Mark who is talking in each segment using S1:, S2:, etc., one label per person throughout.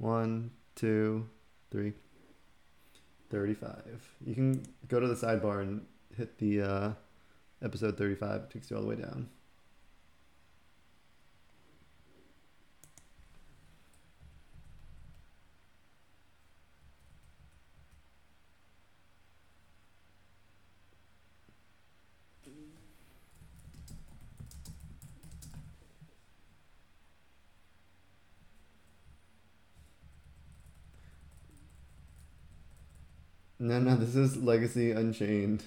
S1: One, two, three. 35. You can go to the sidebar and hit the uh, episode 35. It takes you all the way down. No, no, this is Legacy Unchained.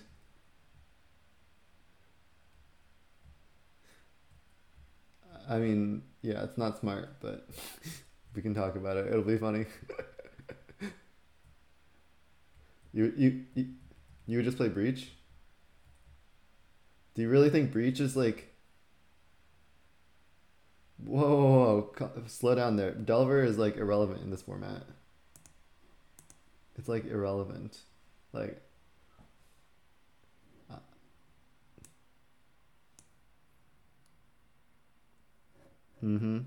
S1: I mean, yeah, it's not smart, but we can talk about it. It'll be funny. you, you, you, you would just play Breach? Do you really think Breach is like. Whoa, whoa, whoa, slow down there. Delver is like irrelevant in this format. It's like irrelevant. Like. Uh, mm-hmm.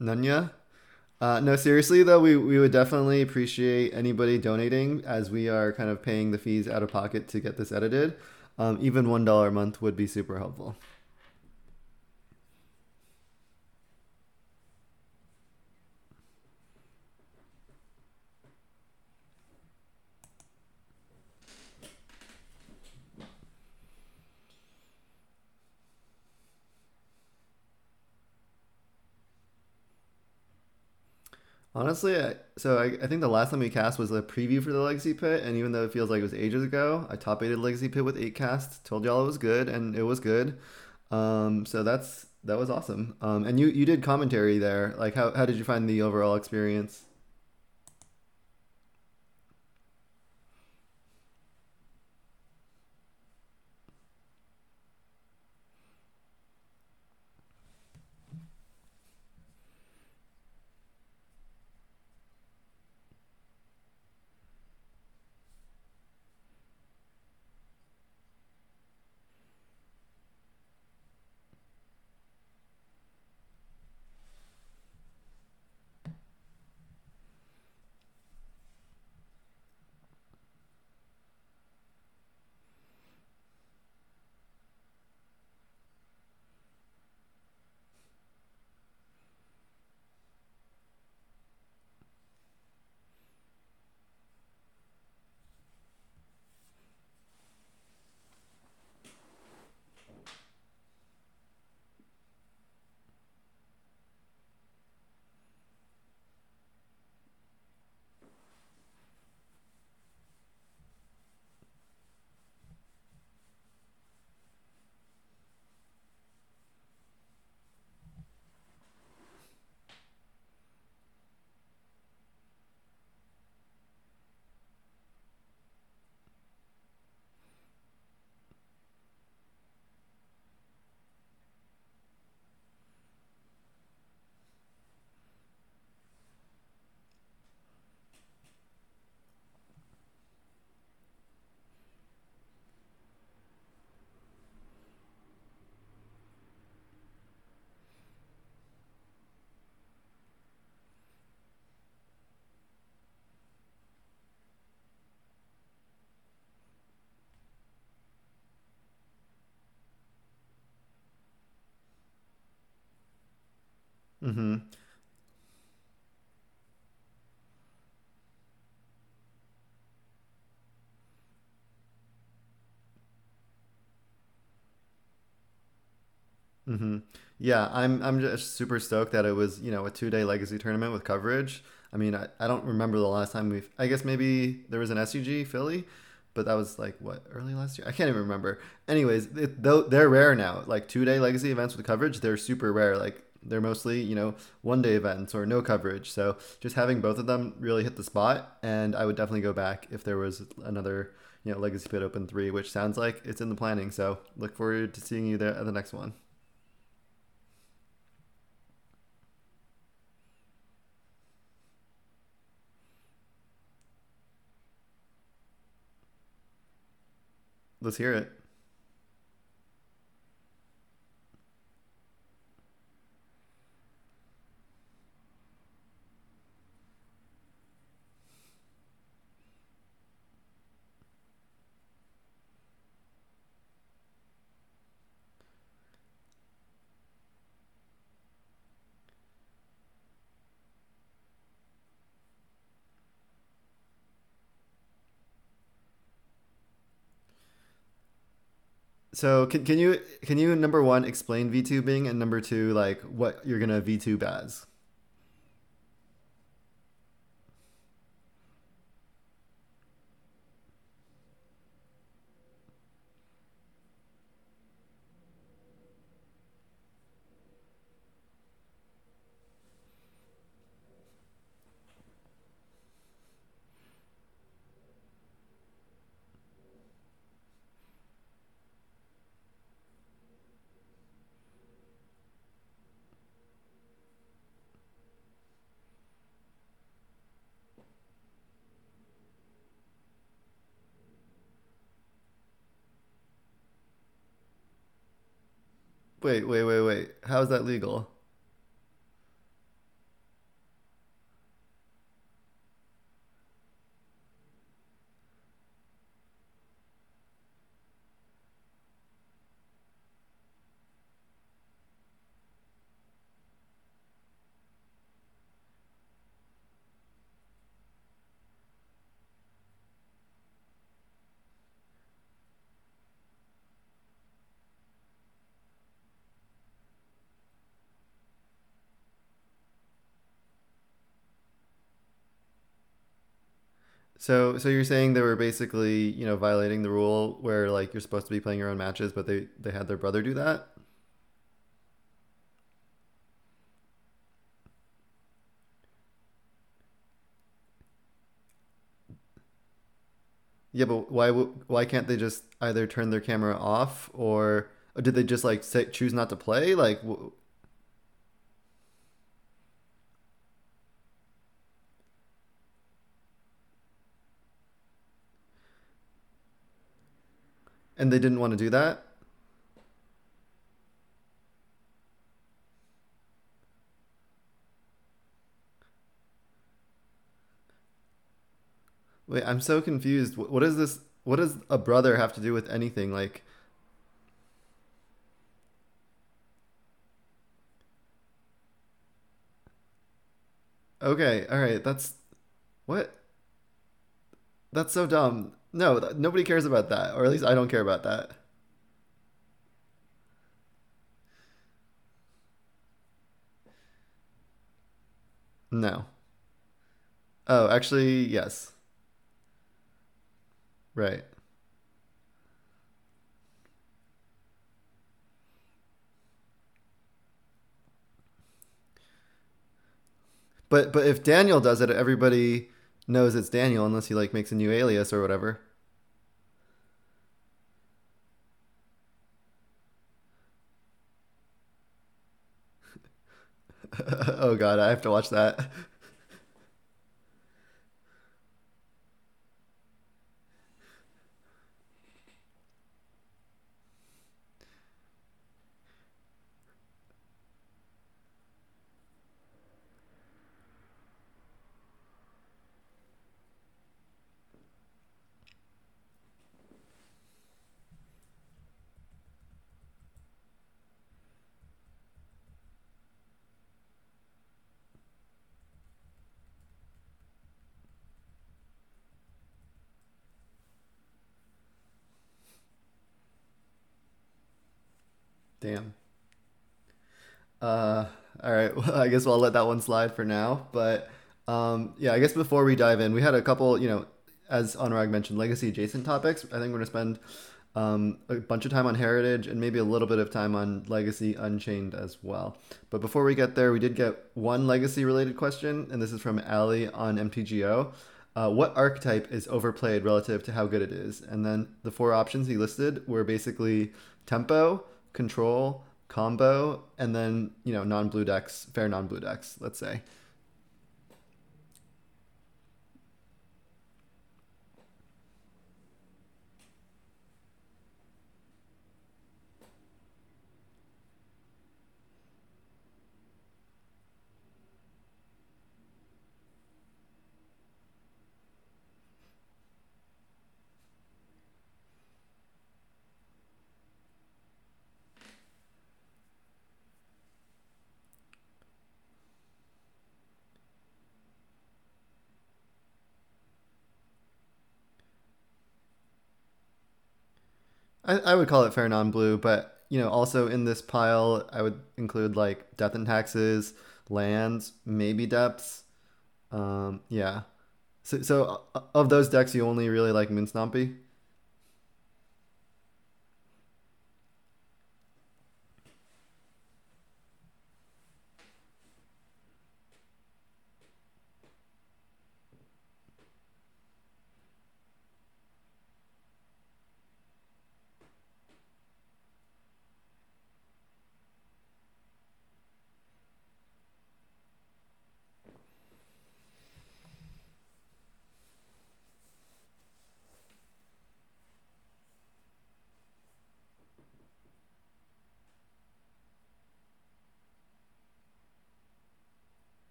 S1: Nunya? Uh, no, seriously though, we, we would definitely appreciate anybody donating as we are kind of paying the fees out of pocket to get this edited. Um, even one dollar a month would be super helpful. Honestly, I, so I, I think the last time we cast was a preview for the Legacy Pit, and even though it feels like it was ages ago, I top eighted Legacy Pit with eight casts, told y'all it was good, and it was good. Um, so that's that was awesome. Um, and you you did commentary there. Like, how how did you find the overall experience? Mm-hmm. Mm-hmm. Yeah, I'm I'm just super stoked that it was, you know, a two day legacy tournament with coverage. I mean, I, I don't remember the last time we've I guess maybe there was an SCG Philly, but that was like what early last year. I can't even remember. Anyways, it, though they're rare now. Like two day legacy events with coverage, they're super rare. Like they're mostly you know one day events or no coverage. So just having both of them really hit the spot, and I would definitely go back if there was another you know Legacy Pit Open three, which sounds like it's in the planning. So look forward to seeing you there at the next one. Let's hear it. So can, can you can you number one explain VTubing and number two like what you're gonna VTube as? Wait, wait, wait, wait. How is that legal? So, so you're saying they were basically, you know, violating the rule where like you're supposed to be playing your own matches, but they they had their brother do that? Yeah, but why why can't they just either turn their camera off or, or did they just like say, choose not to play? Like, w- and they didn't want to do that? Wait, I'm so confused. Wh- What is this? What does a brother have to do with anything? Like, okay, all right, that's what? That's so dumb. No, th- nobody cares about that, or at least I don't care about that. No. Oh, actually, yes. Right. But but if Daniel does it, everybody knows it's Daniel unless he like makes a new alias or whatever. oh god, I have to watch that. Uh, all right. Well, I guess I'll let that one slide for now. But um, yeah, I guess before we dive in, we had a couple, you know, as Anurag mentioned, legacy adjacent topics. I think we're going to spend um, a bunch of time on Heritage, and maybe a little bit of time on Legacy Unchained as well. But before we get there, we did get one Legacy related question, and this is from Ali on MTGO. Uh, what archetype is overplayed relative to how good it is? And then the four options he listed were basically tempo, control, combo, and then you know non blue decks, fair non blue decks. Let's say. I, I would call it fair non-blue, but you know, also in this pile, I would include like death and taxes, lands, maybe depths. Um, yeah. So, so uh, of those decks, you only really like Moon Stompy?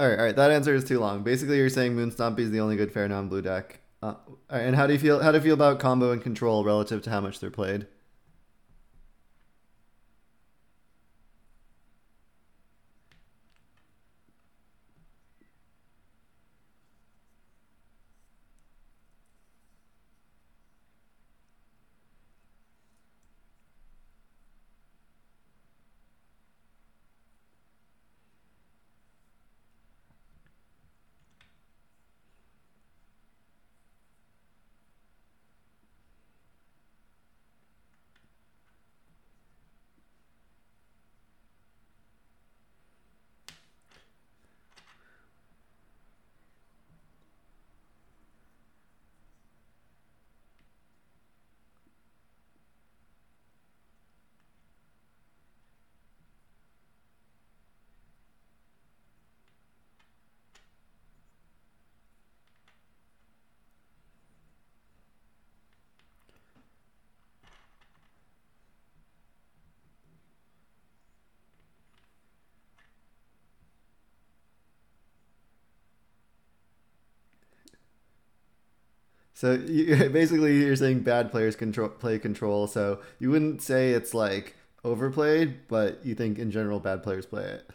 S1: All right, all right. That answer is too long. Basically, you're saying Moon Stompy is the only good fair non-blue deck. Uh, and how do you feel? How do you feel about combo and control relative to how much they're played? So you, basically, you're saying bad players control play control. So you wouldn't say it's like overplayed, but you think in general bad players play it.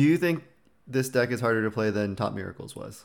S1: Do you think this deck is harder to play than Top Miracles was?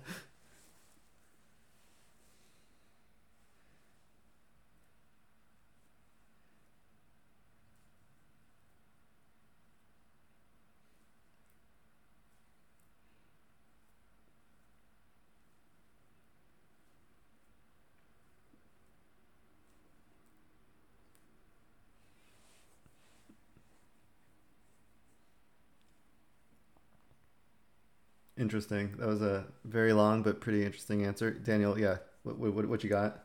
S1: Interesting. That was a very long but pretty interesting answer. Daniel, yeah, what, what, what you got?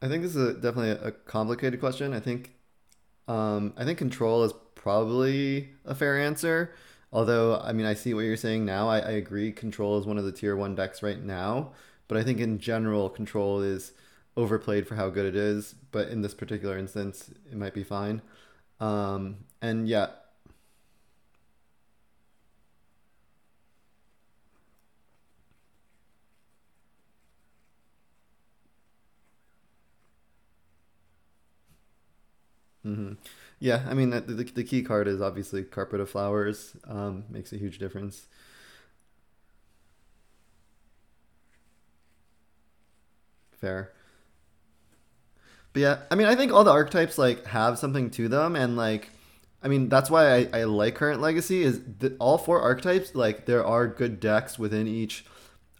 S1: I think this is a, definitely a, a complicated question. I think um, I think control is probably a fair answer. Although, I mean, I see what you're saying now. I, I agree. Control is one of the tier one decks right now. But I think in general, control is overplayed for how good it is. But in this particular instance, it might be fine. Um, and yeah, hmm Yeah, I mean, the, the, the key card is obviously Carpet of Flowers. Um, makes a huge difference. Fair. But yeah, I mean, I think all the archetypes like have something to them, and like, I mean, that's why I, I like Current Legacy is that all four archetypes like there are good decks within each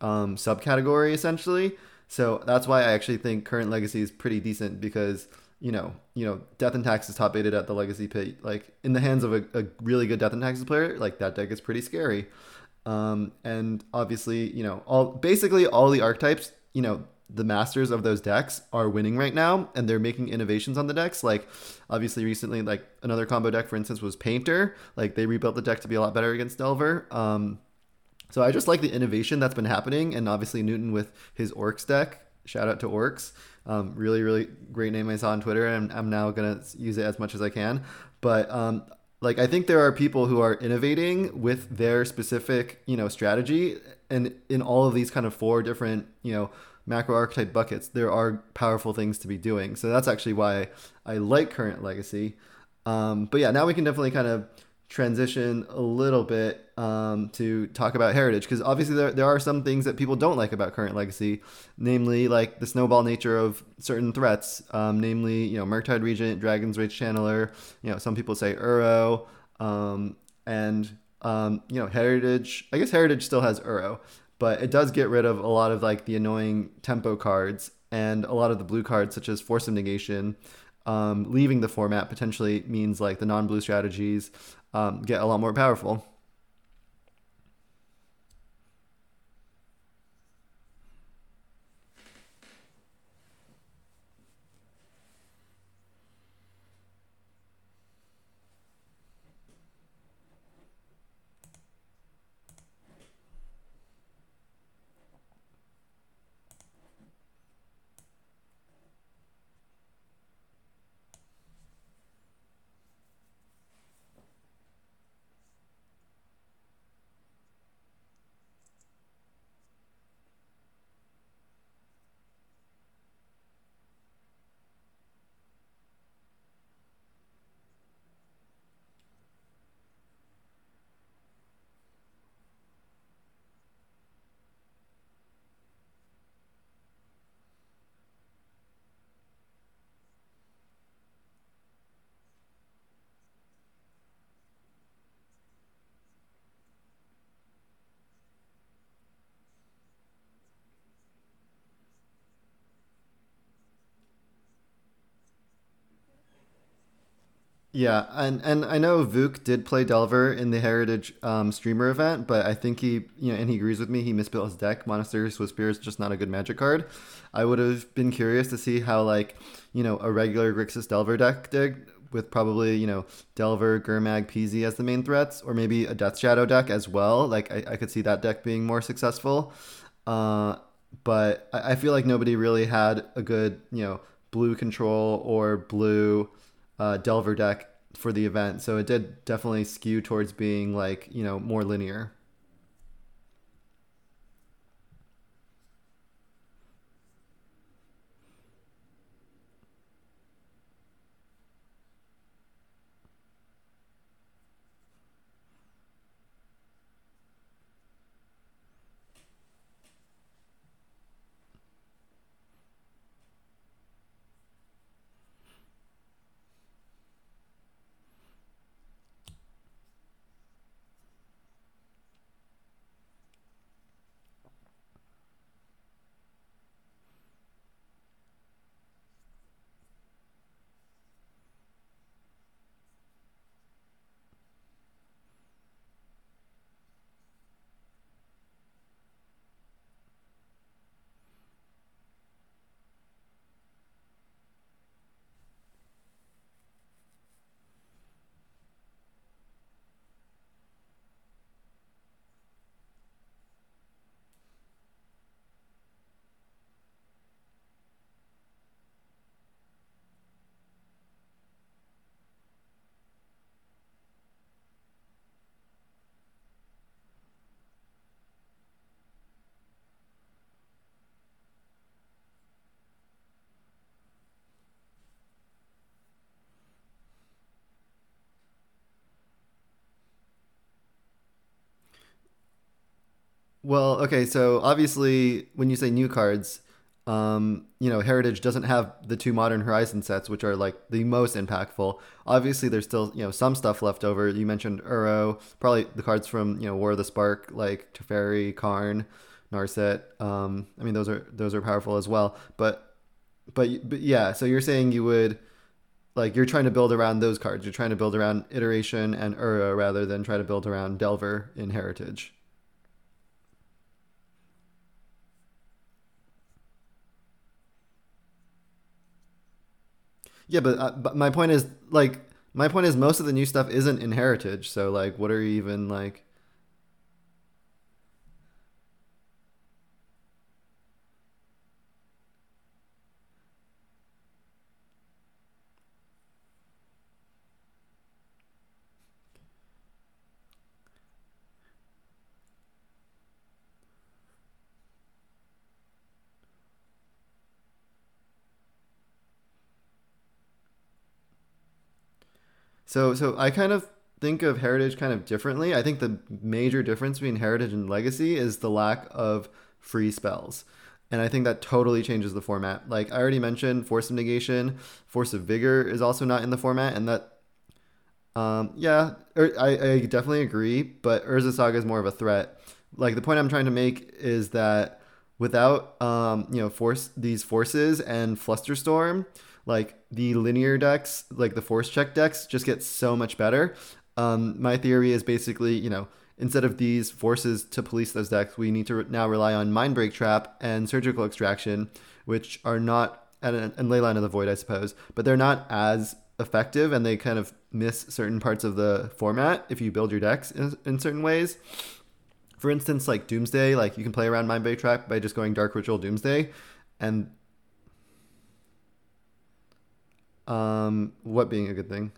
S1: um, subcategory essentially. So that's why I actually think Current Legacy is pretty decent because you know, you know, Death and Taxes top eighted at the Legacy Pit. Like in the hands of a, a really good Death and Taxes player, like that deck is pretty scary. Um, and obviously, you know, all basically all the archetypes, you know, the masters of those decks are winning right now, and they're making innovations on the decks. Like obviously, recently, like another combo deck, for instance, was Painter. Like they rebuilt the deck to be a lot better against Delver. Um, so I just like the innovation that's been happening, and obviously Newton with his Orcs deck. Shout out to Orcs. Um, really, really great name I saw on Twitter, and I'm now gonna use it as much as I can. But um, like, I think there are people who are innovating with their specific, you know, strategy, and in all of these kind of four different, you know, macro archetype buckets, there are powerful things to be doing. So that's actually why I like current legacy. Um, but yeah, now we can definitely kind of transition a little bit um, to talk about heritage because obviously there, there are some things that people don't like about current legacy namely like the snowball nature of certain threats um, namely you know murktide regent dragon's rage channeler you know some people say uro um, and um, you know heritage i guess heritage still has uro but it does get rid of a lot of like the annoying tempo cards and a lot of the blue cards such as force of negation. Um, leaving the format potentially means like the non-blue strategies um, get a lot more powerful. Yeah, and and I know Vuk did play Delver in the Heritage um, streamer event, but I think he, you know, and he agrees with me. He misbuilt his deck. Monastery Swiftspear is just not a good Magic card. I would have been curious to see how like, you know, a regular Grixis Delver deck did with probably you know Delver, Gurmag, Peasy as the main threats, or maybe a Death's Shadow deck as well. Like I, I could see that deck being more successful. Uh, but I, I feel like nobody really had a good you know blue control or blue uh, Delver deck for the event, so it did definitely skew towards being like you know more linear. Well, okay, so obviously when you say new cards, um, you know, Heritage doesn't have the two Modern Horizon sets, which are like the most impactful. Obviously, there's still you know some stuff left over. You mentioned Uro, probably the cards from you know War of the Spark, like Teferi, Karn, Narset. Um, I mean, those are those are powerful as well. But but but yeah, so you're saying you would like you're trying to build around those cards. You're trying to build around Iteration and Uro rather than try to build around Delver in Heritage. Yeah, but, uh, but my point is like my point is most of the new stuff isn't in heritage. So like, what are you even like? So so I kind of think of heritage kind of differently. I think the major difference between heritage and legacy is the lack of free spells. And I think that totally changes the format. Like I already mentioned, Force of Negation, Force of Vigor is also not in the format, and that um, yeah, er, I, I definitely agree, but Urza's Saga is more of a threat. Like the point I'm trying to make is that without um, you know force these forces and Flusterstorm, like the linear decks, like the force check decks, just get so much better. Um, my theory is basically, you know, instead of these forces to police those decks, we need to now rely on Mindbreak Trap and Surgical Extraction, which are not and, and Leyline of the Void, I suppose, but they're not as effective and they kind of miss certain parts of the format if you build your decks in, in certain ways. For instance, like Doomsday, like you can play around Mindbreak Trap by just going Dark Ritual Doomsday, and um, what being a good thing?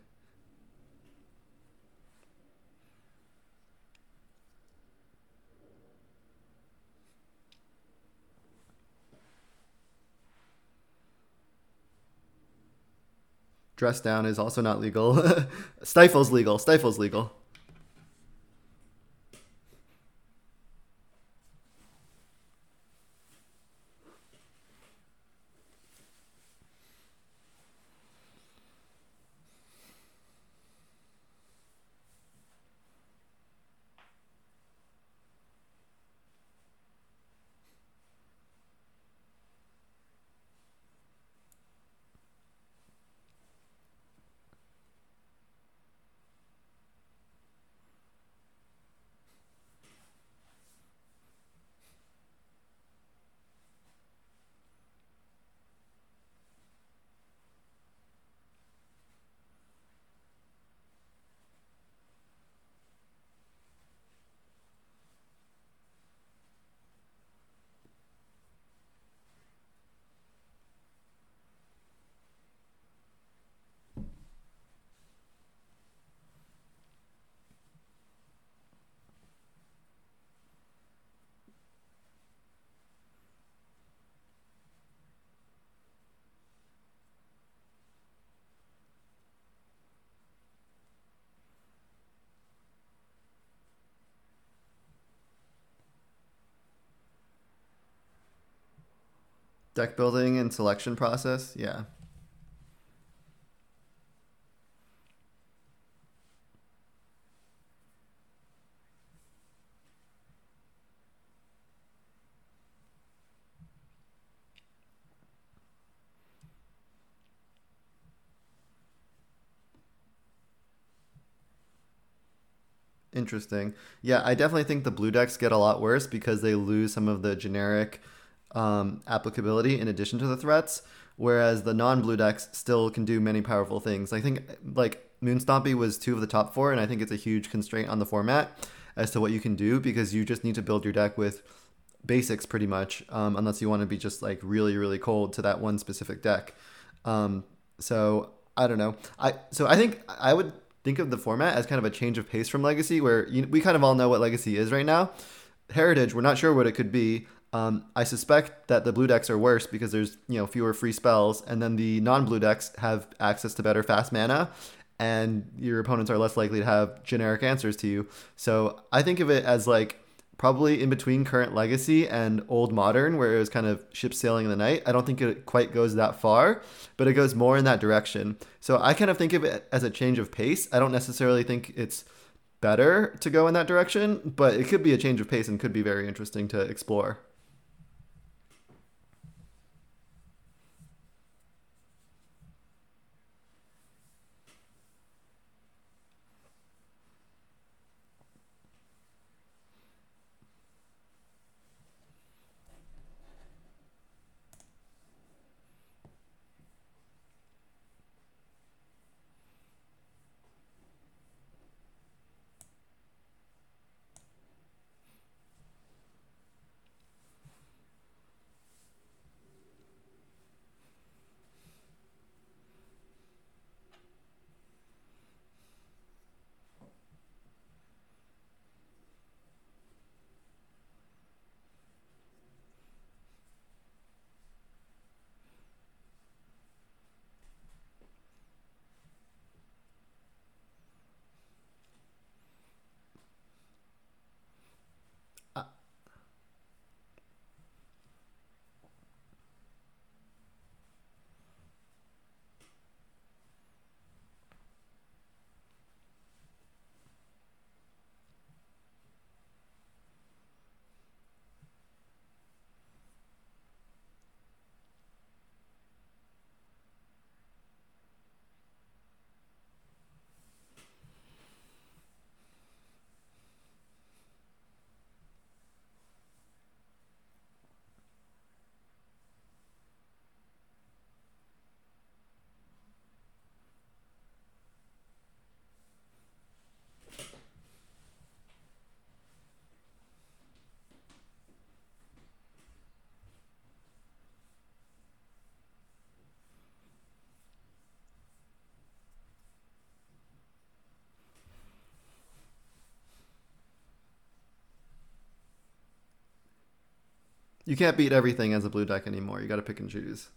S1: Dress down is also not legal. Stifle's legal. Stifle's legal. Deck building and selection process. Yeah. Interesting. Yeah, I definitely think the blue decks get a lot worse because they lose some of the generic um, applicability in addition to the threats, whereas the non-blue decks still can do many powerful things. I think like Moonstompy was two of the top four, and I think it's a huge constraint on the format as to what you can do because you just need to build your deck with basics pretty much, um, unless you want to be just like really really cold to that one specific deck. Um, so I don't know. I so I think I would think of the format as kind of a change of pace from Legacy, where you, we kind of all know what Legacy is right now. Heritage, we're not sure what it could be. Um, I suspect that the blue decks are worse because there's you know fewer free spells, and then the non-blue decks have access to better fast mana, and your opponents are less likely to have generic answers to you. So I think of it as like probably in between current legacy and old modern, where it was kind of ship sailing in the night. I don't think it quite goes that far, but it goes more in that direction. So I kind of think of it as a change of pace. I don't necessarily think it's better to go in that direction, but it could be a change of pace and could be very interesting to explore. You can't beat everything as a blue deck anymore. You got to pick and choose.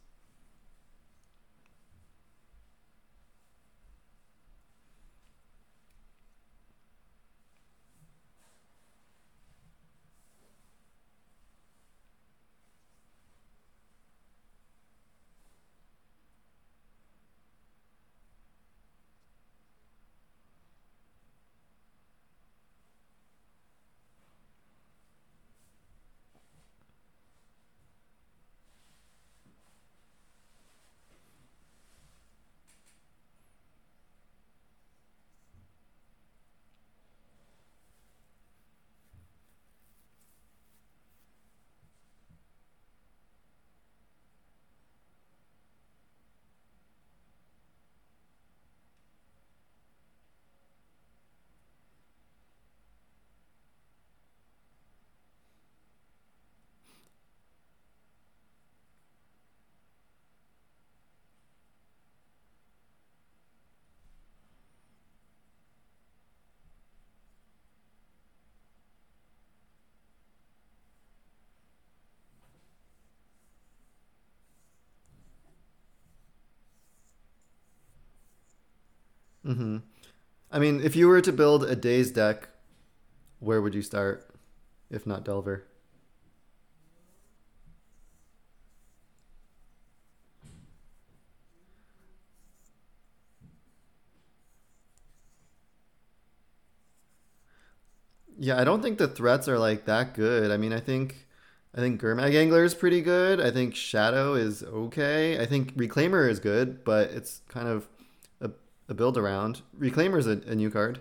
S1: Mm-hmm. I mean, if you were to build a Daze deck, where would you start, if not Delver? Yeah, I don't think the threats are like that good. I mean, I think I think Gurmag Angler is pretty good. I think Shadow is okay. I think Reclaimer is good, but it's kind of a build around. Reclaimer's a, a new card.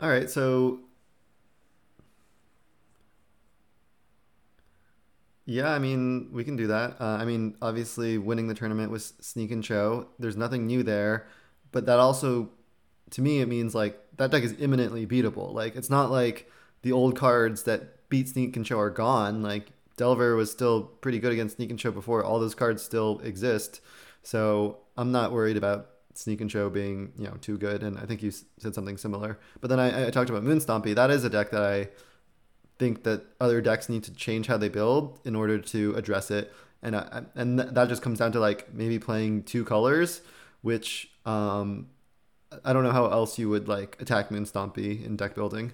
S1: All right, so yeah, I mean, we can do that. Uh, I mean, obviously, winning the tournament was Sneak and Show. There's nothing new there, but that also, to me, it means like that deck is imminently beatable. Like, it's not like the old cards that beat Sneak and Show are gone. Like, Delver was still pretty good against Sneak and Show before. All those cards still exist. So I'm not worried about Sneak and Show being you know too good, and I think you said something similar. But then I, I talked about Moonstompy. That is a deck that I think that other decks need to change how they build in order to address it, and I, and that just comes down to like maybe playing two colors, which um, I don't know how else you would like attack Moonstompy in deck building.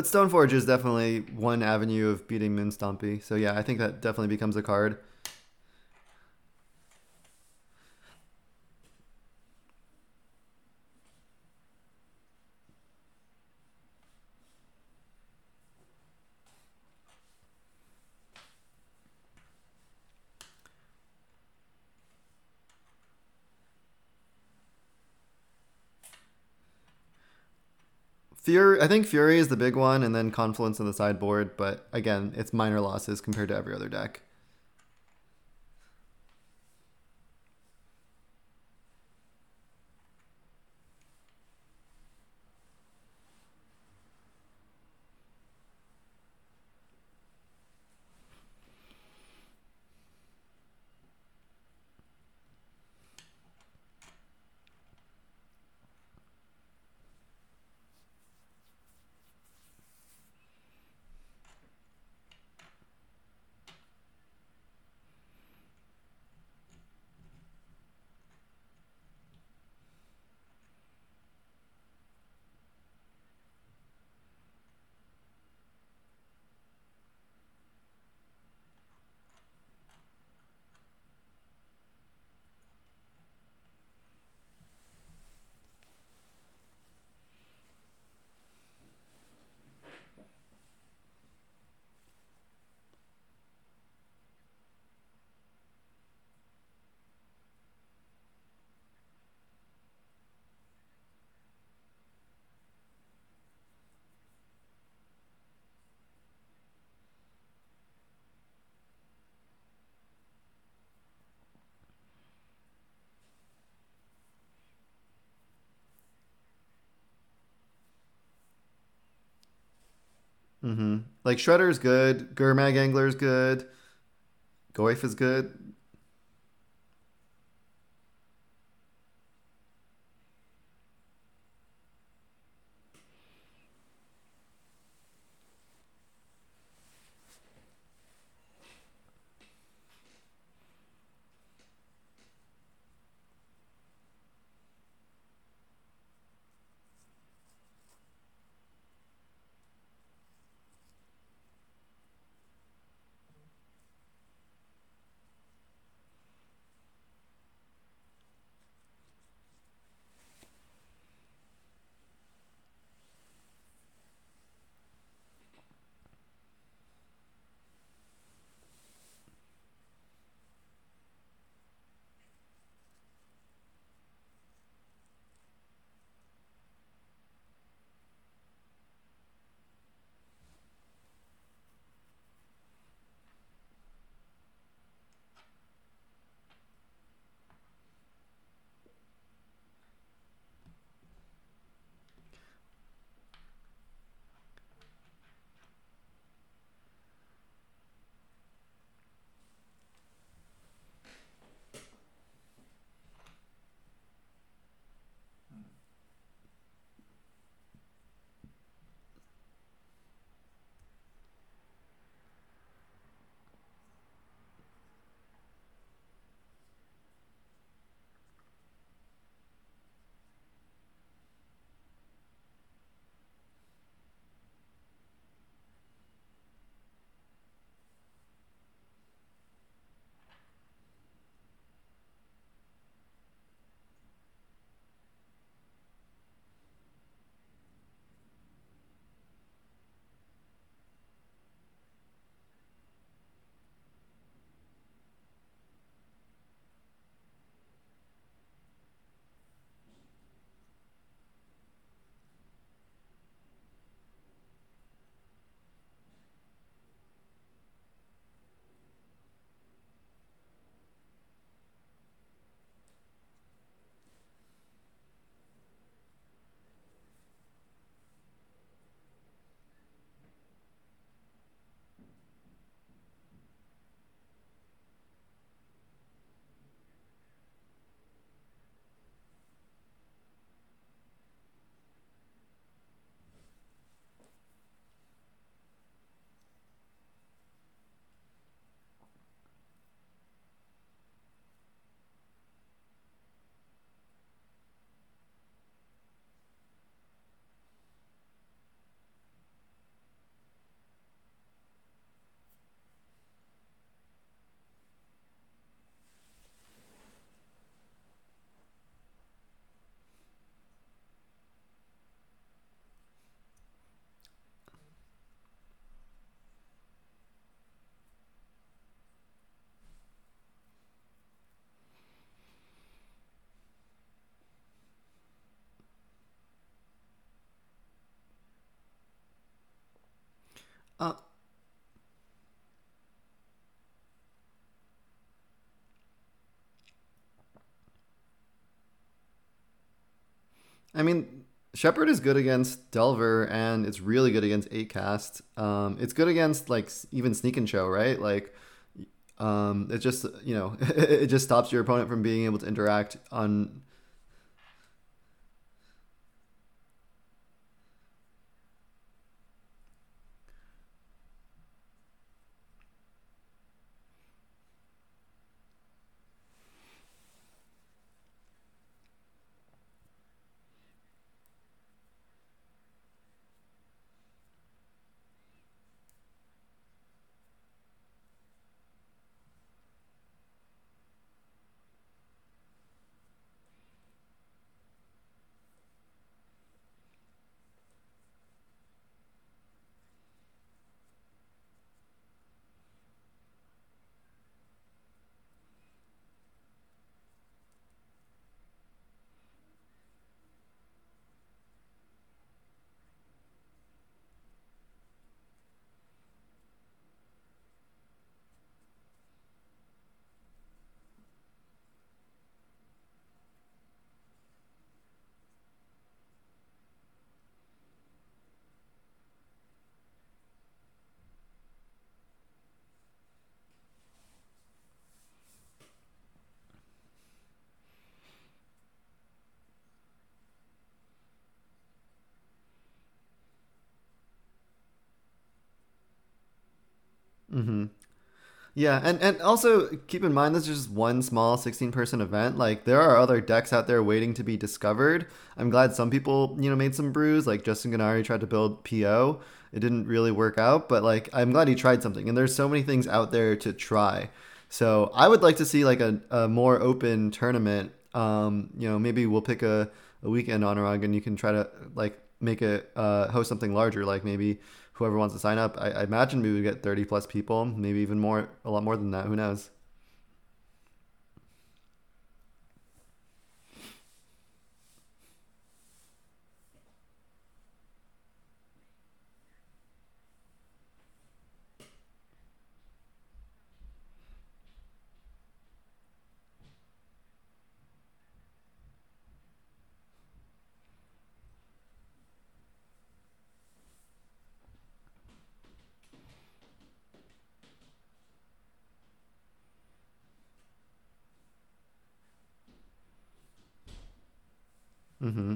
S1: But Stoneforge is definitely one avenue of beating Moonstompy. So yeah, I think that definitely becomes a card. Fury, I think Fury is the big one, and then Confluence on the sideboard. But again, it's minor losses compared to every other deck. Like Shredder's good, Gurmag Angler's good, Goyf is good. Uh, I mean, Shepard is good against Delver, and it's really good against eight cast. Um, it's good against like even Sneak and Show, right? Like, um, it just you know it just stops your opponent from being able to interact on Mm-hmm. Yeah, and, and also keep in mind this is just one small 16 person event. Like there are other decks out there waiting to be discovered. I'm glad some people, you know, made some brews. Like Justin Gennari tried to build PO. It didn't really work out, but like I'm glad he tried something. And there's so many things out there to try. So I would like to see like a, a more open tournament. Um, you know, maybe we'll pick a, a weekend on and you can try to like make it uh, host something larger, like maybe whoever wants to sign up. I, I imagine we would get 30 plus people, maybe even more, a lot more than that. Who knows? Mm-hmm.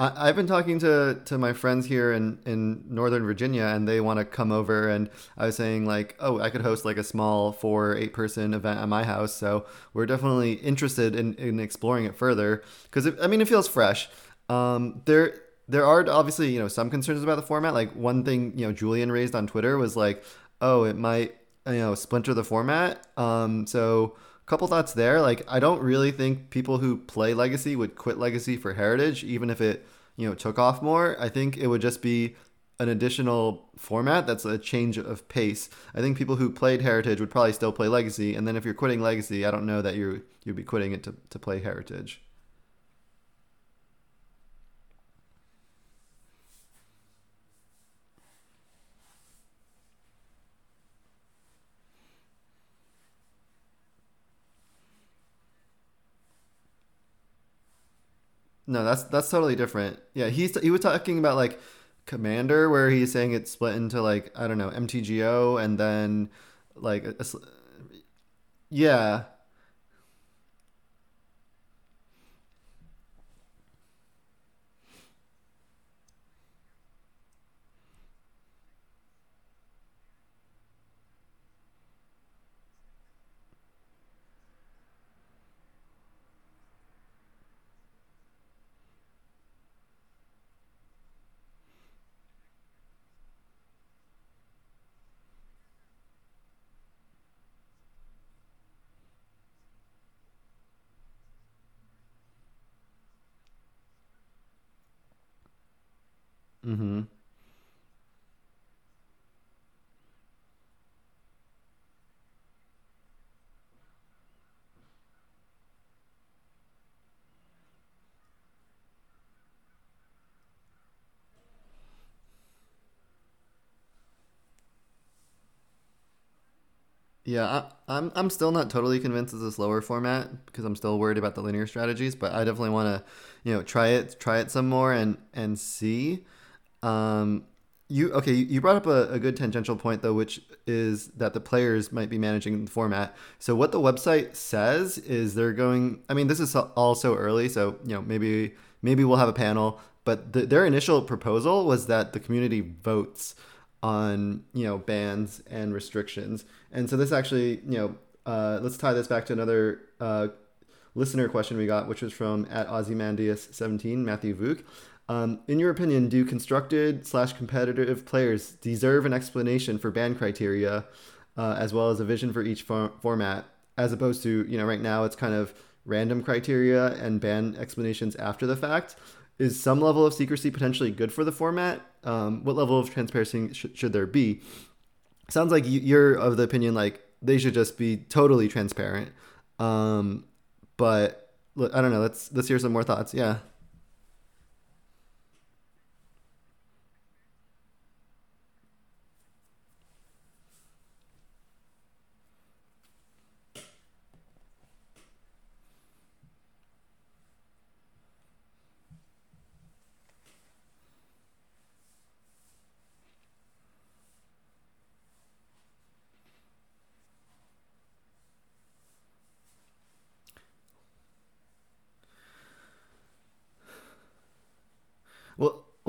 S1: I, I've been talking to, to my friends here in, in Northern Virginia, and they want to come over. And I was saying like, oh, I could host like a small four eight person event at my house. So we're definitely interested in, in exploring it further because I mean it feels fresh. Um, there there are obviously you know some concerns about the format. Like one thing you know Julian raised on Twitter was like, oh, it might you know splinter the format. Um, so couple thoughts there. Like, I don't really think people who play Legacy would quit Legacy for Heritage, even if it, you know, took off more. I think it would just be an additional format that's a change of pace. I think people who played Heritage would probably still play Legacy, and then if you're quitting Legacy, I don't know that you you'd be quitting it to, to play Heritage. No, that's that's totally different. Yeah, he's he was talking about like Commander, where he's saying it's split into like I don't know MTGO and then like a, a, yeah mm-hmm Yeah, I, I'm I'm still not totally convinced it's a slower format because I'm still worried about the linear strategies, but I definitely want to, you know, try it try it some more and and see. Um, you okay? You brought up a, a good tangential point though, which is that the players might be managing the format. So what the website says is they're going. I mean, this is all so early, so you know maybe maybe we'll have a panel. But the, their initial proposal was that the community votes on you know bans and restrictions, and so this actually you know uh, let's tie this back to another uh, listener question we got, which was from at Ozymandias17 Matthew Vuk. Um, in your opinion, do constructed slash competitive players deserve an explanation for ban criteria, uh, as well as a vision for each for- format, as opposed to you know right now it's kind of random criteria and ban explanations after the fact? Is some level of secrecy potentially good for the format? Um, what level of transparency sh- should there be? Sounds like you're of the opinion like they should just be totally transparent. Um, but I don't know. Let's let's hear some more thoughts. Yeah.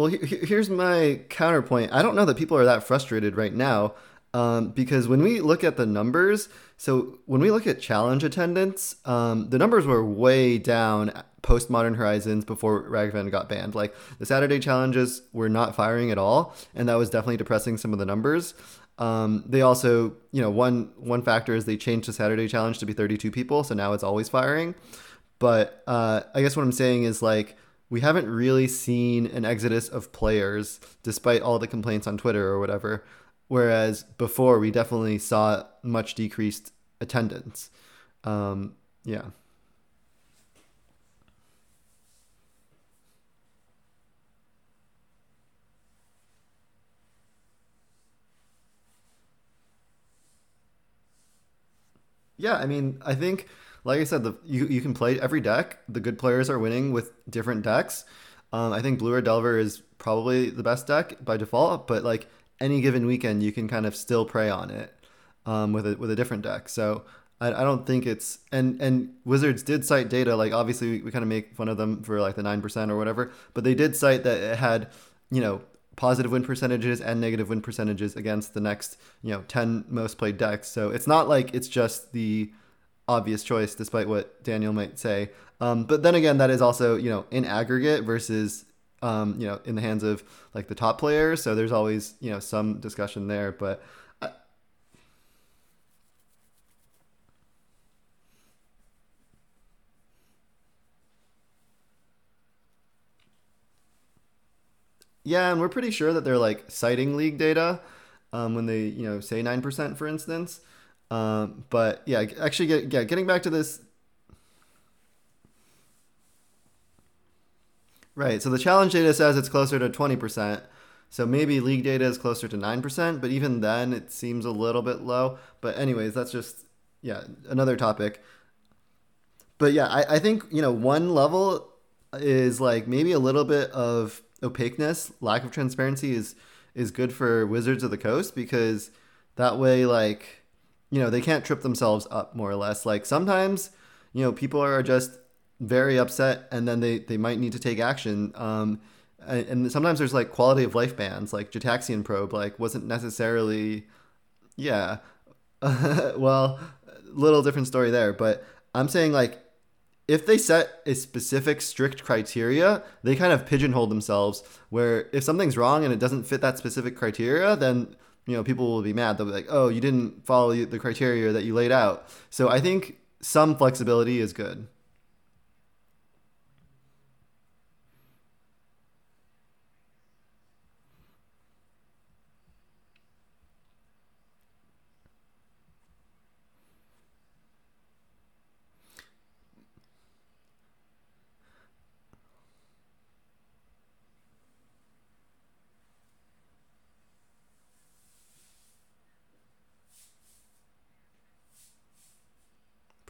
S1: Well, here's my counterpoint. I don't know that people are that frustrated right now um, because when we look at the numbers, so when we look at challenge attendance, um, the numbers were way down post Modern Horizons before Ragavan got banned. Like the Saturday challenges were not firing at all, and that was definitely depressing some of the numbers. Um, they also, you know, one one factor is they changed the Saturday challenge to be 32 people, so now it's always firing. But uh, I guess what I'm saying is like we haven't really seen an exodus of players despite all the complaints on Twitter or whatever. Whereas before, we definitely saw much decreased attendance. Um, yeah. Yeah, I mean, I think like I said, the, you you can play every deck. The good players are winning with different decks. Um, I think Blue Red Delver is probably the best deck by default, but like any given weekend, you can kind of still prey on it um, with a with a different deck. So I, I don't think it's and and Wizards did cite data. Like obviously we, we kind of make fun of them for like the nine percent or whatever, but they did cite that it had you know positive win percentages and negative win percentages against the next you know 10 most played decks so it's not like it's just the obvious choice, despite what Daniel might say. Um, but then again, that is also you know in aggregate versus um, you know in the hands of like the top players. So there's always you know some discussion there, but. yeah, and we're pretty sure that they're like citing league data um, when they you know say nine percent, for instance. Um, but yeah, actually, get, yeah, getting back to this. Right. So the challenge data says it's closer to 20%. So maybe league data is closer to 9%, but even then it seems a little bit low. But, anyways, that's just, yeah, another topic. But yeah, I, I think, you know, one level is like maybe a little bit of opaqueness, lack of transparency is is good for Wizards of the Coast because that way, like, you know, they can't trip themselves up more or less. Like sometimes, you know, people are just very upset and then they, they might need to take action. Um, and, sometimes there's like quality of life bans, like Gitaxian probe, like wasn't necessarily, yeah. well, little different story there, but I'm saying like if they set a specific strict criteria, they kind of pigeonhole themselves where if something's wrong and it doesn't fit that specific criteria, then you know, people will be mad. They'll be like, "Oh, you didn't follow the criteria that you laid out." So I think some flexibility is good.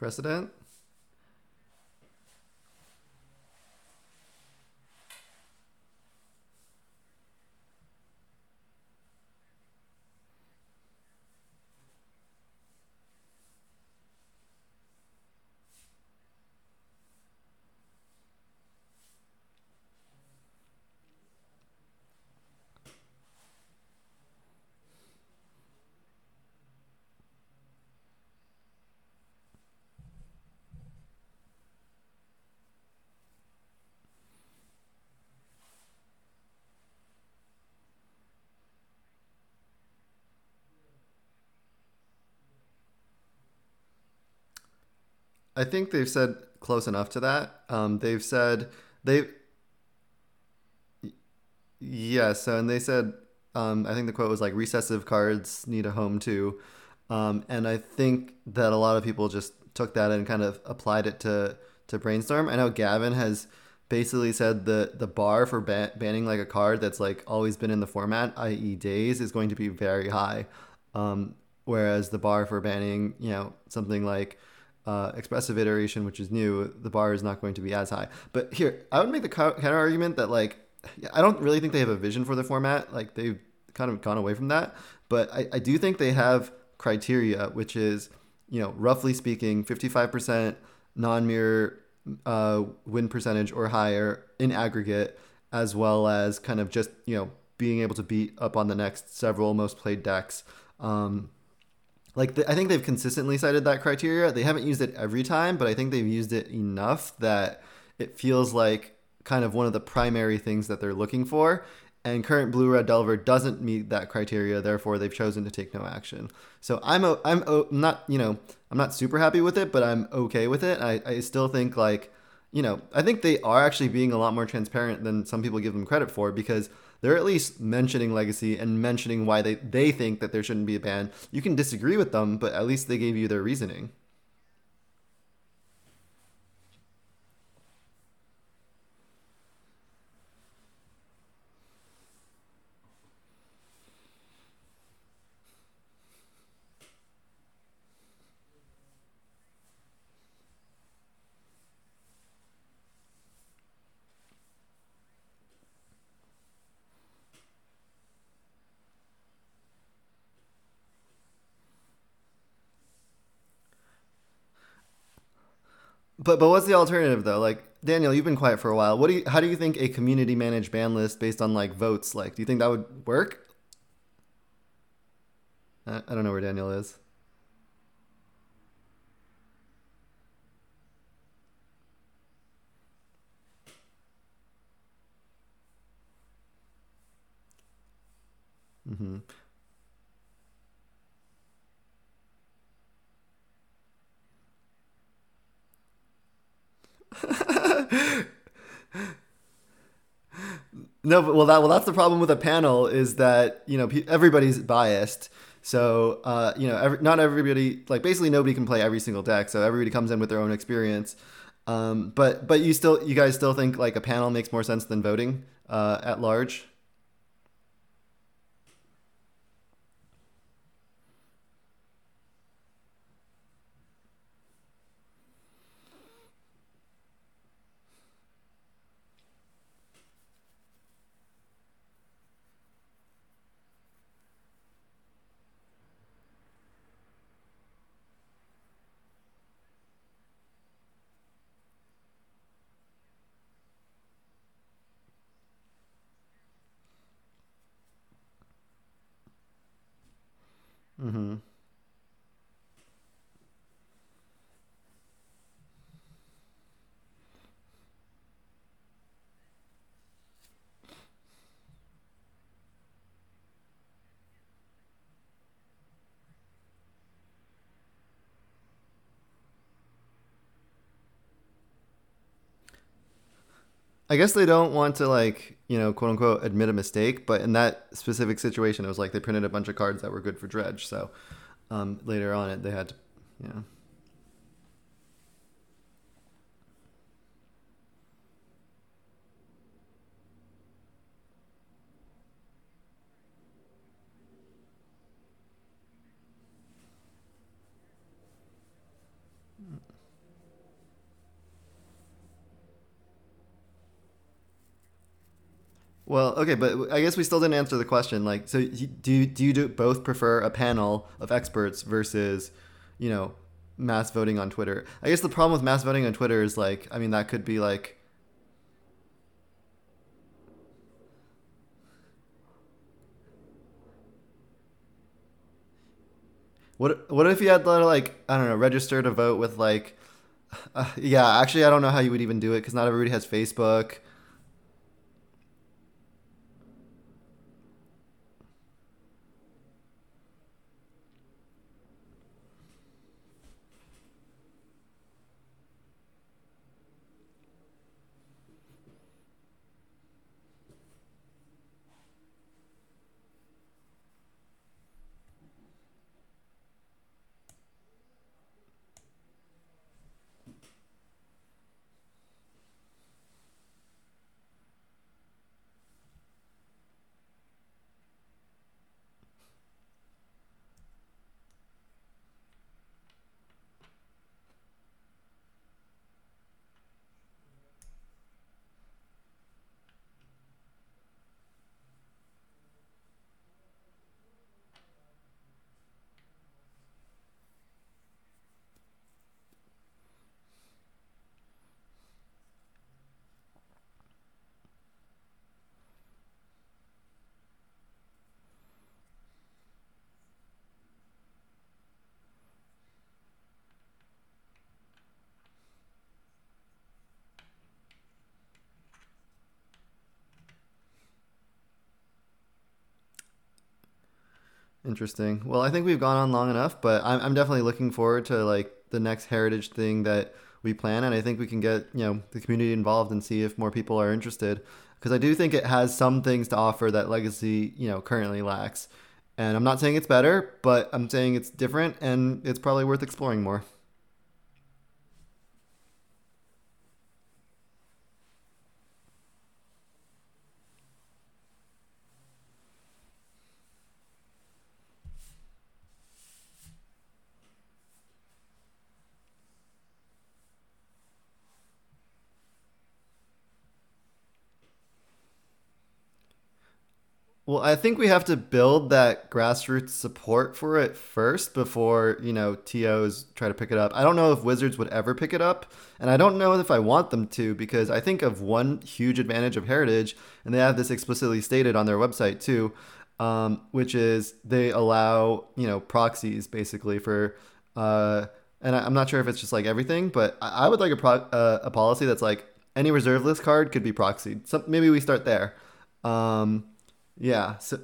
S1: Precedent. I think they've said close enough to that. Um, they've said they yes, so and they said um, I think the quote was like recessive cards need a home too, um, and I think that a lot of people just took that and kind of applied it to to brainstorm. I know Gavin has basically said the the bar for ban- banning like a card that's like always been in the format, i.e., Daze, is going to be very high, um, whereas the bar for banning you know something like uh, expressive iteration, which is new, the bar is not going to be as high. But here, I would make the counter argument that like I don't really think they have a vision for the format. Like they've kind of gone away from that. But I, I do think they have criteria, which is you know roughly speaking, fifty five percent non mirror uh, win percentage or higher in aggregate, as well as kind of just you know being able to beat up on the next several most played decks. Um, like the, I think they've consistently cited that criteria. They haven't used it every time, but I think they've used it enough that it feels like kind of one of the primary things that they're looking for. And current blue red Delver doesn't meet that criteria, therefore they've chosen to take no action. So I'm i I'm not you know I'm not super happy with it, but I'm okay with it. I, I still think like you know I think they are actually being a lot more transparent than some people give them credit for because they're at least mentioning legacy and mentioning why they, they think that there shouldn't be a ban. You can disagree with them, but at least they gave you their reasoning. But but what's the alternative though? Like Daniel, you've been quiet for a while. What do you? How do you think a community managed ban list based on like votes? Like, do you think that would work? I, I don't know where Daniel is. hmm No, but well, that well, that's the problem with a panel is that you know everybody's biased. So uh, you know, every, not everybody like basically nobody can play every single deck. So everybody comes in with their own experience. Um, but but you still you guys still think like a panel makes more sense than voting uh, at large. I guess they don't want to like you know quote unquote admit a mistake, but in that specific situation, it was like they printed a bunch of cards that were good for dredge. So um, later on, it they had to, yeah. Well, okay, but I guess we still didn't answer the question. Like, so do do you do both prefer a panel of experts versus, you know, mass voting on Twitter? I guess the problem with mass voting on Twitter is like, I mean, that could be like. What what if you had like I don't know register to vote with like, uh, yeah actually I don't know how you would even do it because not everybody has Facebook. Interesting. Well, I think we've gone on long enough, but I'm, I'm definitely looking forward to like the next heritage thing that we plan, and I think we can get you know the community involved and see if more people are interested. Because I do think it has some things to offer that legacy you know currently lacks. And I'm not saying it's better, but I'm saying it's different, and it's probably worth exploring more. Well, I think we have to build that grassroots support for it first before, you know, TOs try to pick it up. I don't know if Wizards would ever pick it up, and I don't know if I want them to because I think of one huge advantage of Heritage, and they have this explicitly stated on their website too, um, which is they allow, you know, proxies basically for, uh, and I, am not sure if it's just like everything, but I, I would like a, pro- uh, a policy that's like any reserve list card could be proxied. So maybe we start there. Um, yeah. So,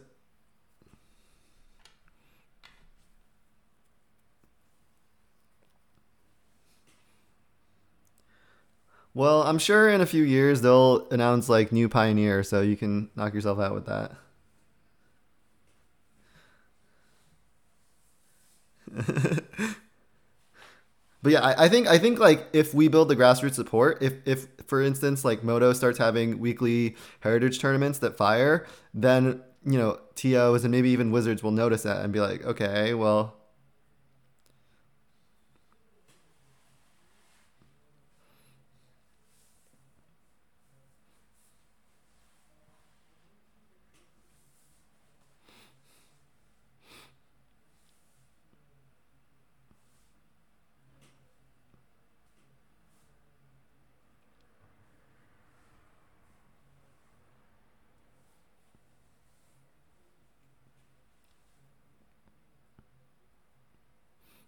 S1: well, I'm sure in a few years they'll announce like new Pioneer, so you can knock yourself out with that. But yeah, I, I, think I think like if we build the grassroots support, if if for instance like Moto starts having weekly heritage tournaments that fire, then you know TOs and maybe even Wizards will notice that and be like, okay, well.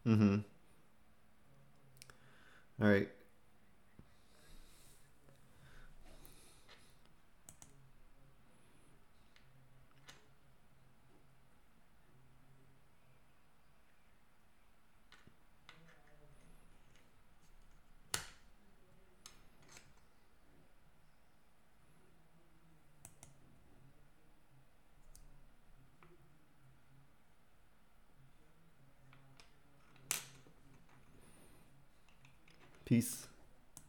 S1: Mm-hmm. All right. Peace.